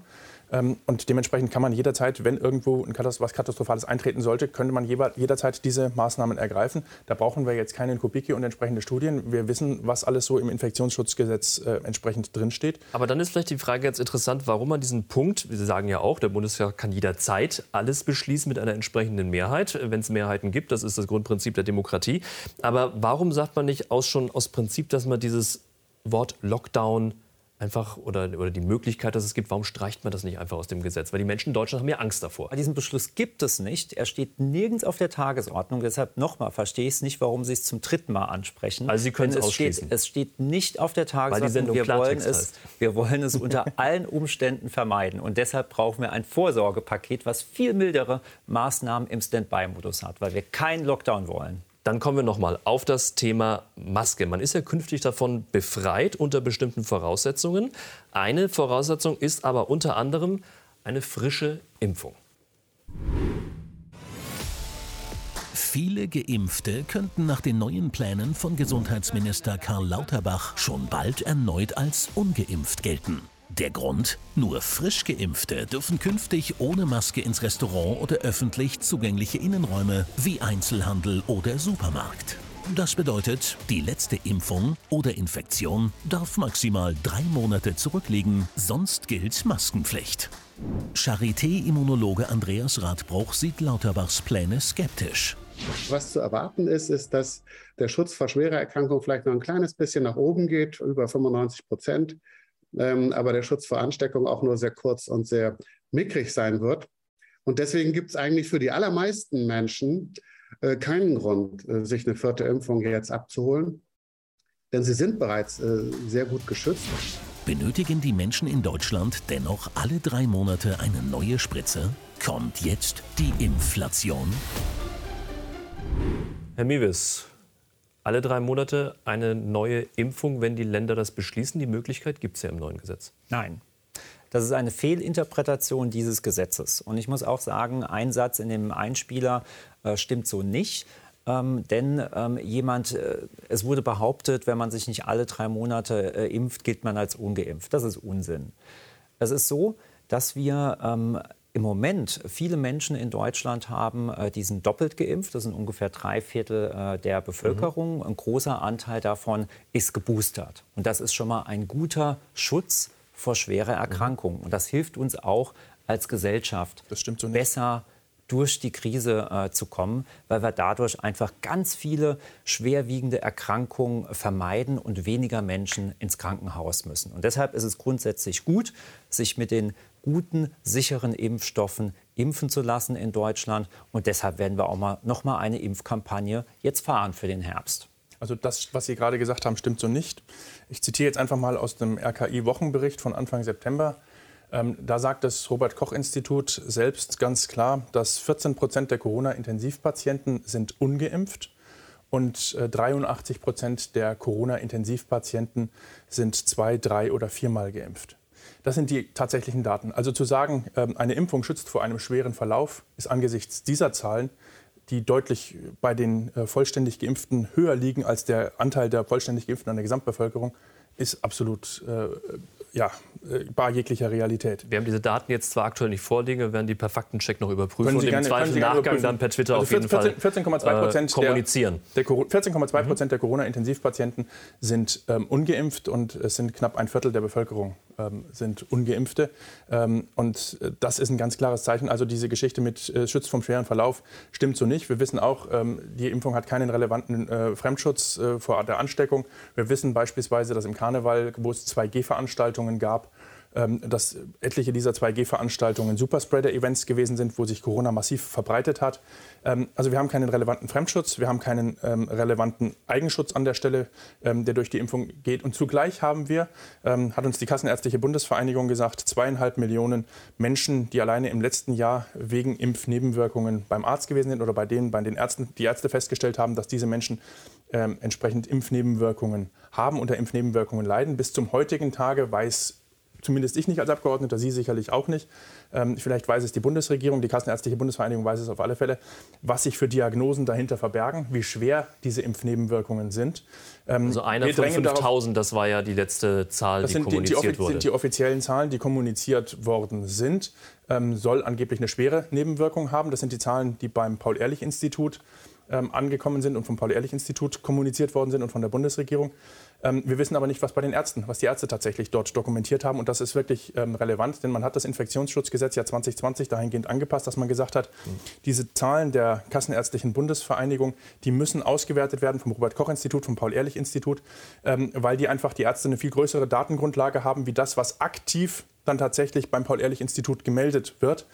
Ähm, und dementsprechend kann man jederzeit, wenn irgendwo Katast was Katastrophales eintreten sollte, könnte man jederzeit diese Maßnahmen ergreifen. Da brauchen wir jetzt keine Kubiki und entsprechende Studien. Wir wissen, was alles so im Infektionsschutzgesetz äh, entsprechend drinsteht. Aber dann ist vielleicht die Frage jetzt interessant, warum man diesen Punkt, Sie sagen ja auch, der Bundestag kann jederzeit alles beschließen mit einer entsprechenden Mehrheit, wenn es Mehrheiten gibt. Das ist das Grundprinzip der Demokratie. Aber warum sagt man nicht aus, schon aus aus Prinzip, dass man dieses Wort Lockdown einfach oder, oder die Möglichkeit, dass es gibt, warum streicht man das nicht einfach aus dem Gesetz? Weil die Menschen in Deutschland haben ja Angst davor. Diesen Beschluss gibt es nicht. Er steht nirgends auf der Tagesordnung. Deshalb nochmal verstehe ich es nicht, warum Sie es zum dritten Mal ansprechen. Also Sie können es ausschließen. Steht, es steht nicht auf der Tagesordnung. Wir, wollen es, heißt. wir wollen es unter [laughs] allen Umständen vermeiden. Und deshalb brauchen wir ein Vorsorgepaket, was viel mildere Maßnahmen im Standby-Modus hat, weil wir keinen Lockdown wollen. Dann kommen wir noch mal auf das Thema Maske. Man ist ja künftig davon befreit unter bestimmten Voraussetzungen. Eine Voraussetzung ist aber unter anderem eine frische Impfung. Viele Geimpfte könnten nach den neuen Plänen von Gesundheitsminister Karl Lauterbach schon bald erneut als ungeimpft gelten. Der Grund? Nur frisch geimpfte dürfen künftig ohne Maske ins Restaurant oder öffentlich zugängliche Innenräume wie Einzelhandel oder Supermarkt. Das bedeutet, die letzte Impfung oder Infektion darf maximal drei Monate zurückliegen, sonst gilt Maskenpflicht. Charité-Immunologe Andreas Radbruch sieht Lauterbachs Pläne skeptisch. Was zu erwarten ist, ist, dass der Schutz vor schwerer Erkrankung vielleicht noch ein kleines bisschen nach oben geht, über 95 Prozent ähm, aber der Schutz vor Ansteckung auch nur sehr kurz und sehr mickrig sein wird. Und deswegen gibt es eigentlich für die allermeisten Menschen äh, keinen Grund, äh, sich eine vierte Impfung jetzt abzuholen, denn sie sind bereits äh, sehr gut geschützt. Benötigen die Menschen in Deutschland dennoch alle drei Monate eine neue Spritze? Kommt jetzt die Inflation? Herr Miewis, alle drei Monate eine neue Impfung, wenn die Länder das beschließen? Die Möglichkeit gibt es ja im neuen Gesetz. Nein. Das ist eine Fehlinterpretation dieses Gesetzes. Und ich muss auch sagen, ein Satz in dem Einspieler äh, stimmt so nicht. Ähm, denn ähm, jemand, äh, es wurde behauptet, wenn man sich nicht alle drei Monate äh, impft, gilt man als ungeimpft. Das ist Unsinn. Es ist so, dass wir ähm, im Moment viele Menschen in Deutschland haben, äh, die sind doppelt geimpft. Das sind ungefähr drei Viertel äh, der Bevölkerung. Mhm. Ein großer Anteil davon ist geboostert. Und das ist schon mal ein guter Schutz vor schwerer mhm. Erkrankung. Und das hilft uns auch als Gesellschaft so besser durch die Krise äh, zu kommen, weil wir dadurch einfach ganz viele schwerwiegende Erkrankungen vermeiden und weniger Menschen ins Krankenhaus müssen. Und deshalb ist es grundsätzlich gut, sich mit den guten, sicheren Impfstoffen impfen zu lassen in Deutschland. Und deshalb werden wir auch mal noch mal eine Impfkampagne jetzt fahren für den Herbst. Also das, was Sie gerade gesagt haben, stimmt so nicht. Ich zitiere jetzt einfach mal aus dem RKI-Wochenbericht von Anfang September. Ähm, da sagt das Robert-Koch-Institut selbst ganz klar, dass 14 Prozent der Corona-Intensivpatienten sind ungeimpft und äh, 83 Prozent der Corona-Intensivpatienten sind zwei, drei oder viermal geimpft. Das sind die tatsächlichen Daten. Also zu sagen, ähm, eine Impfung schützt vor einem schweren Verlauf, ist angesichts dieser Zahlen die deutlich bei den äh, vollständig Geimpften höher liegen als der Anteil der vollständig Geimpften an der Gesamtbevölkerung, ist absolut äh, ja, äh, bar jeglicher Realität. Wir haben diese Daten jetzt zwar aktuell nicht vorliegen, wir werden die per Faktencheck noch überprüfen und im zweiten Nachgang dann per Twitter also auf jeden 14, 14, Fall 14, äh, kommunizieren. 14,2 Prozent mhm. der Corona-Intensivpatienten sind ähm, ungeimpft und es sind knapp ein Viertel der Bevölkerung ähm, sind Ungeimpfte. Ähm, und äh, das ist ein ganz klares Zeichen. Also diese Geschichte mit äh, Schutz vom schweren Verlauf stimmt so nicht. Wir wissen auch, ähm, die Impfung hat keinen relevanten äh, Fremdschutz äh, vor der Ansteckung. Wir wissen beispielsweise, dass im Karneval, wo es 2G-Veranstaltungen gab, ähm, dass etliche dieser 2G-Veranstaltungen Superspreader-Events gewesen sind, wo sich Corona massiv verbreitet hat. Ähm, also wir haben keinen relevanten Fremdschutz, wir haben keinen ähm, relevanten Eigenschutz an der Stelle, der durch die Impfung geht. Und zugleich haben wir, hat uns die Kassenärztliche Bundesvereinigung gesagt, zweieinhalb Millionen Menschen, die alleine im letzten Jahr wegen Impfnebenwirkungen beim Arzt gewesen sind oder bei denen, bei den Ärzten, die Ärzte festgestellt haben, dass diese Menschen entsprechend Impfnebenwirkungen haben, unter Impfnebenwirkungen leiden. Bis zum heutigen Tage weiß zumindest ich nicht als Abgeordneter, Sie sicherlich auch nicht. Ähm, vielleicht weiß es die Bundesregierung, die Kassenärztliche Bundesvereinigung weiß es auf alle Fälle, was sich für Diagnosen dahinter verbergen, wie schwer diese Impfnebenwirkungen sind. Ähm, also einer von 5000, das war ja die letzte Zahl, das die kommuniziert die, die, wurde. Das sind die offiziellen Zahlen, die kommuniziert worden sind. Ähm, soll angeblich eine schwere Nebenwirkung haben. Das sind die Zahlen, die beim Paul-Ehrlich-Institut ähm, angekommen sind und vom Paul-Ehrlich-Institut kommuniziert worden sind und von der Bundesregierung. Ähm, wir wissen aber nicht, was bei den Ärzten, was die Ärzte tatsächlich dort dokumentiert haben. Und das ist wirklich ähm, relevant, denn man hat das Infektionsschutzgesetz ja 2020 dahingehend angepasst, dass man gesagt hat, mhm. diese Zahlen der Kassenärztlichen Bundesvereinigung, die müssen ausgewertet werden vom Robert-Koch-Institut, vom Paul-Ehrlich-Institut, ähm, weil die einfach die Ärzte eine viel größere Datengrundlage haben, wie das, was aktiv dann tatsächlich beim Paul-Ehrlich-Institut gemeldet wird.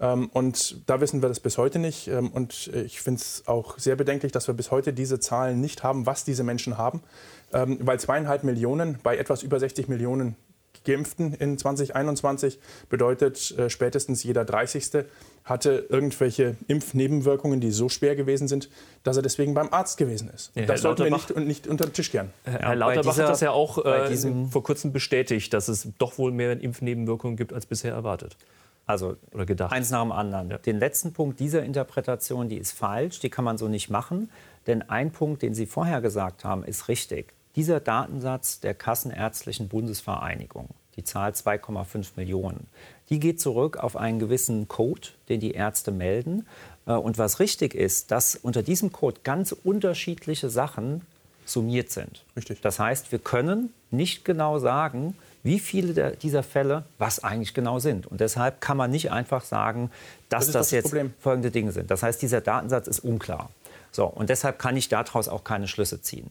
Ähm, und da wissen wir das bis heute nicht. Ähm, und ich finde es auch sehr bedenklich, dass wir bis heute diese Zahlen nicht haben, was diese Menschen haben. Ähm, weil zweieinhalb Millionen bei etwas über 60 Millionen Geimpften in 2021 bedeutet, äh, spätestens jeder 30. hatte irgendwelche Impfnebenwirkungen, die so schwer gewesen sind, dass er deswegen beim Arzt gewesen ist. Ja, das sollten wir nicht, nicht unter den Tisch kehren. Herr, Herr Lauterbach dieser, hat das ja auch äh, vor kurzem bestätigt, dass es doch wohl mehr Impfnebenwirkungen gibt als bisher erwartet. Also oder gedacht. eins nach dem anderen. Ja. Den letzten Punkt dieser Interpretation, die ist falsch, die kann man so nicht machen. Denn ein Punkt, den Sie vorher gesagt haben, ist richtig. Dieser Datensatz der Kassenärztlichen Bundesvereinigung, die Zahl 2,5 Millionen, die geht zurück auf einen gewissen Code, den die Ärzte melden. Äh, und was richtig ist, dass unter diesem Code ganz unterschiedliche Sachen summiert sind. Richtig. Das heißt, wir können nicht genau sagen, wie viele dieser Fälle was eigentlich genau sind. Und deshalb kann man nicht einfach sagen, dass das, das jetzt Problem. folgende Dinge sind. Das heißt, dieser Datensatz ist unklar. So, und deshalb kann ich daraus auch keine Schlüsse ziehen.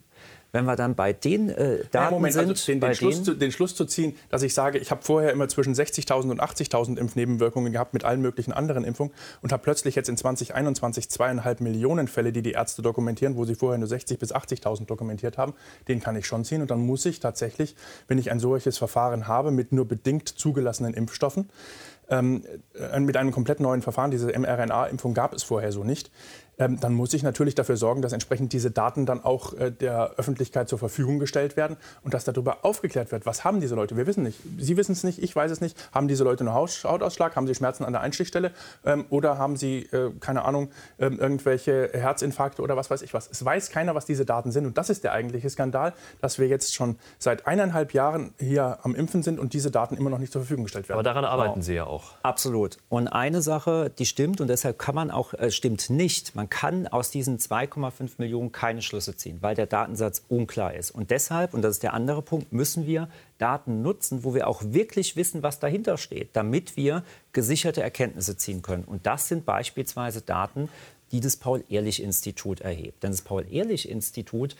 Wenn wir dann bei den äh, Daten ja, Moment, sind, also den, den, Schluss zu, den, Schluss zu, ziehen, dass ich sage, ich habe vorher immer zwischen 60.000 und 80.000 Impfnebenwirkungen gehabt mit allen möglichen anderen Impfungen und habe plötzlich jetzt in 2021 zweieinhalb Millionen Fälle, die die Ärzte dokumentieren, wo sie vorher nur 60.000 bis 80.000 dokumentiert haben, den kann ich schon ziehen. Und dann muss ich tatsächlich, wenn ich ein solches Verfahren habe mit nur bedingt zugelassenen Impfstoffen, ähm, äh, mit einem komplett neuen Verfahren, diese mRNA-Impfung gab es vorher so nicht, ähm, dann muss ich natürlich dafür sorgen, dass entsprechend diese Daten dann auch äh, der Öffentlichkeit zur Verfügung gestellt werden und dass darüber aufgeklärt wird, was haben diese Leute. Wir wissen nicht. Sie wissen es nicht, ich weiß es nicht. Haben diese Leute einen Hautausschlag? Haben sie Schmerzen an der Einstichstelle? Ähm, oder haben sie, äh, keine Ahnung, ähm, irgendwelche Herzinfarkte oder was weiß ich was? Es weiß keiner, was diese Daten sind. Und das ist der eigentliche Skandal, dass wir jetzt schon seit eineinhalb Jahren hier am Impfen sind und diese Daten immer noch nicht zur Verfügung gestellt werden. Aber daran arbeiten wow. Sie ja auch. Absolut. Und eine Sache, die stimmt und deshalb kann man auch, äh, stimmt nicht. Man man kann aus diesen 2,5 Millionen keine Schlüsse ziehen, weil der Datensatz unklar ist. Und deshalb, und das ist der andere Punkt, müssen wir Daten nutzen, wo wir auch wirklich wissen, was dahinter steht, damit wir gesicherte Erkenntnisse ziehen können. Und das sind beispielsweise Daten, die das Paul-Ehrlich-Institut erhebt. Denn das Paul-Ehrlich-Institut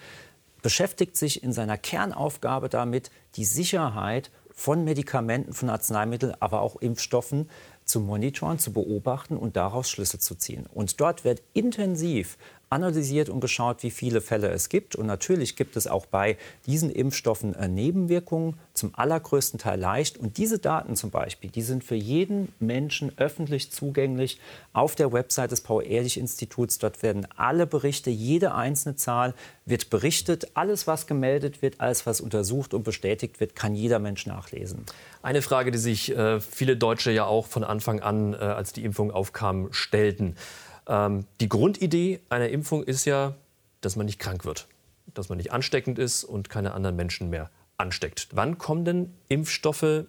beschäftigt sich in seiner Kernaufgabe damit, die Sicherheit von Medikamenten, von Arzneimitteln, aber auch Impfstoffen zu monitoren, zu beobachten und daraus Schlüsse zu ziehen. Und dort wird intensiv analysiert und geschaut, wie viele Fälle es gibt. Und natürlich gibt es auch bei diesen Impfstoffen äh, Nebenwirkungen, zum allergrößten Teil leicht. Und diese Daten zum Beispiel, die sind für jeden Menschen öffentlich zugänglich auf der Website des Paul-Ehrlich-Instituts. Dort werden alle Berichte, jede einzelne Zahl wird berichtet. Alles, was gemeldet wird, alles, was untersucht und bestätigt wird, kann jeder Mensch nachlesen. Eine Frage, die sich äh, viele Deutsche ja auch von Anfang an, äh, als die Impfung aufkam, stellten. Ähm, die Grundidee einer Impfung ist ja, dass man nicht krank wird, dass man nicht ansteckend ist und keine anderen Menschen mehr ansteckt. Wann kommen denn Impfstoffe,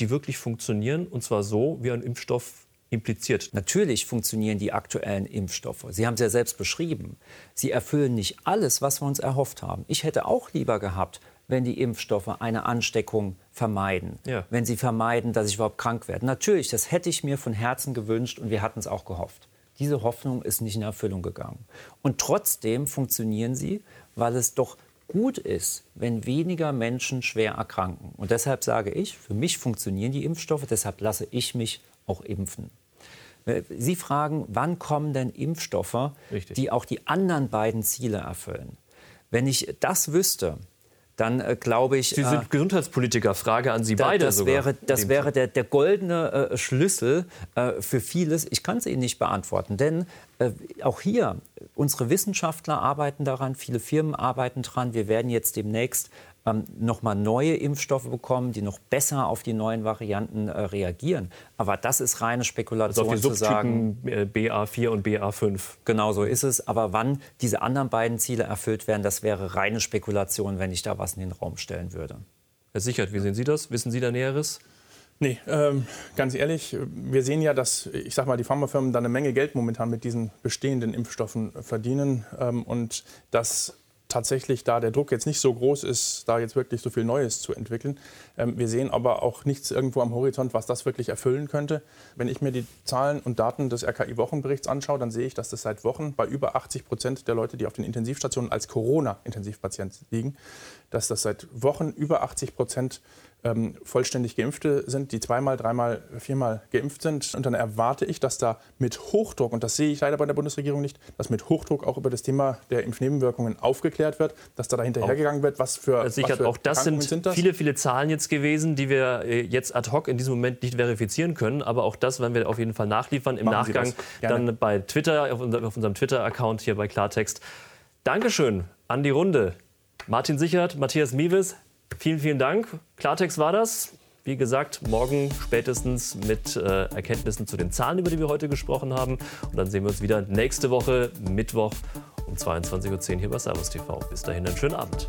die wirklich funktionieren, und zwar so, wie ein Impfstoff impliziert? Natürlich funktionieren die aktuellen Impfstoffe. Sie haben es ja selbst beschrieben. Sie erfüllen nicht alles, was wir uns erhofft haben. Ich hätte auch lieber gehabt, wenn die Impfstoffe eine Ansteckung vermeiden, ja. wenn sie vermeiden, dass ich überhaupt krank werde. Natürlich, das hätte ich mir von Herzen gewünscht und wir hatten es auch gehofft. Diese Hoffnung ist nicht in Erfüllung gegangen. Und trotzdem funktionieren sie, weil es doch gut ist, wenn weniger Menschen schwer erkranken. Und deshalb sage ich, für mich funktionieren die Impfstoffe, deshalb lasse ich mich auch impfen. Sie fragen, wann kommen denn Impfstoffe, Richtig. die auch die anderen beiden Ziele erfüllen? Wenn ich das wüsste, dann äh, glaube ich. Sie sind äh, Gesundheitspolitiker. Frage an Sie da, beide. Das sogar. wäre, das wäre der, der goldene äh, Schlüssel äh, für vieles. Ich kann es Ihnen nicht beantworten, denn äh, auch hier, unsere Wissenschaftler arbeiten daran, viele Firmen arbeiten daran. Wir werden jetzt demnächst ähm, nochmal neue Impfstoffe bekommen, die noch besser auf die neuen Varianten äh, reagieren. Aber das ist reine Spekulation also zu sagen. Äh, BA4 und BA5. Genau so ist es. Aber wann diese anderen beiden Ziele erfüllt werden, das wäre reine Spekulation, wenn ich da was in den Raum stellen würde. Herr Sichert, wie sehen Sie das? Wissen Sie da Näheres? Nee, ähm, ganz ehrlich, wir sehen ja, dass, ich sag mal, die Pharmafirmen da eine Menge Geld momentan mit diesen bestehenden Impfstoffen verdienen ähm, und dass tatsächlich da der Druck jetzt nicht so groß ist, da jetzt wirklich so viel Neues zu entwickeln. Ähm, wir sehen aber auch nichts irgendwo am Horizont, was das wirklich erfüllen könnte. Wenn ich mir die Zahlen und Daten des RKI-Wochenberichts anschaue, dann sehe ich, dass das seit Wochen bei über 80 Prozent der Leute, die auf den Intensivstationen als Corona-Intensivpatient liegen, dass das seit Wochen über 80 Prozent ähm, vollständig Geimpfte sind, die zweimal, dreimal, viermal geimpft sind. Und dann erwarte ich, dass da mit Hochdruck, und das sehe ich leider bei der Bundesregierung nicht, dass mit Hochdruck auch über das Thema der Impfnebenwirkungen aufgeklärt wird, dass da hinterhergegangen wird, was für, Sicher, was für auch das sind, sind das? viele, viele Zahlen jetzt gewesen, die wir äh, jetzt ad hoc in diesem Moment nicht verifizieren können. Aber auch das werden wir auf jeden Fall nachliefern im Machen Nachgang dann bei Twitter, auf unserem Twitter-Account hier bei Klartext. Dankeschön an die Runde. Martin Sichert, Matthias Miewes, Vielen, vielen Dank. Klartext war das. Wie gesagt, morgen spätestens mit äh, Erkenntnissen zu den Zahlen, über die wir heute gesprochen haben. Und dann sehen wir uns wieder nächste Woche, Mittwoch um 22.10 Uhr hier bei Servus TV. Bis dahin einen schönen Abend.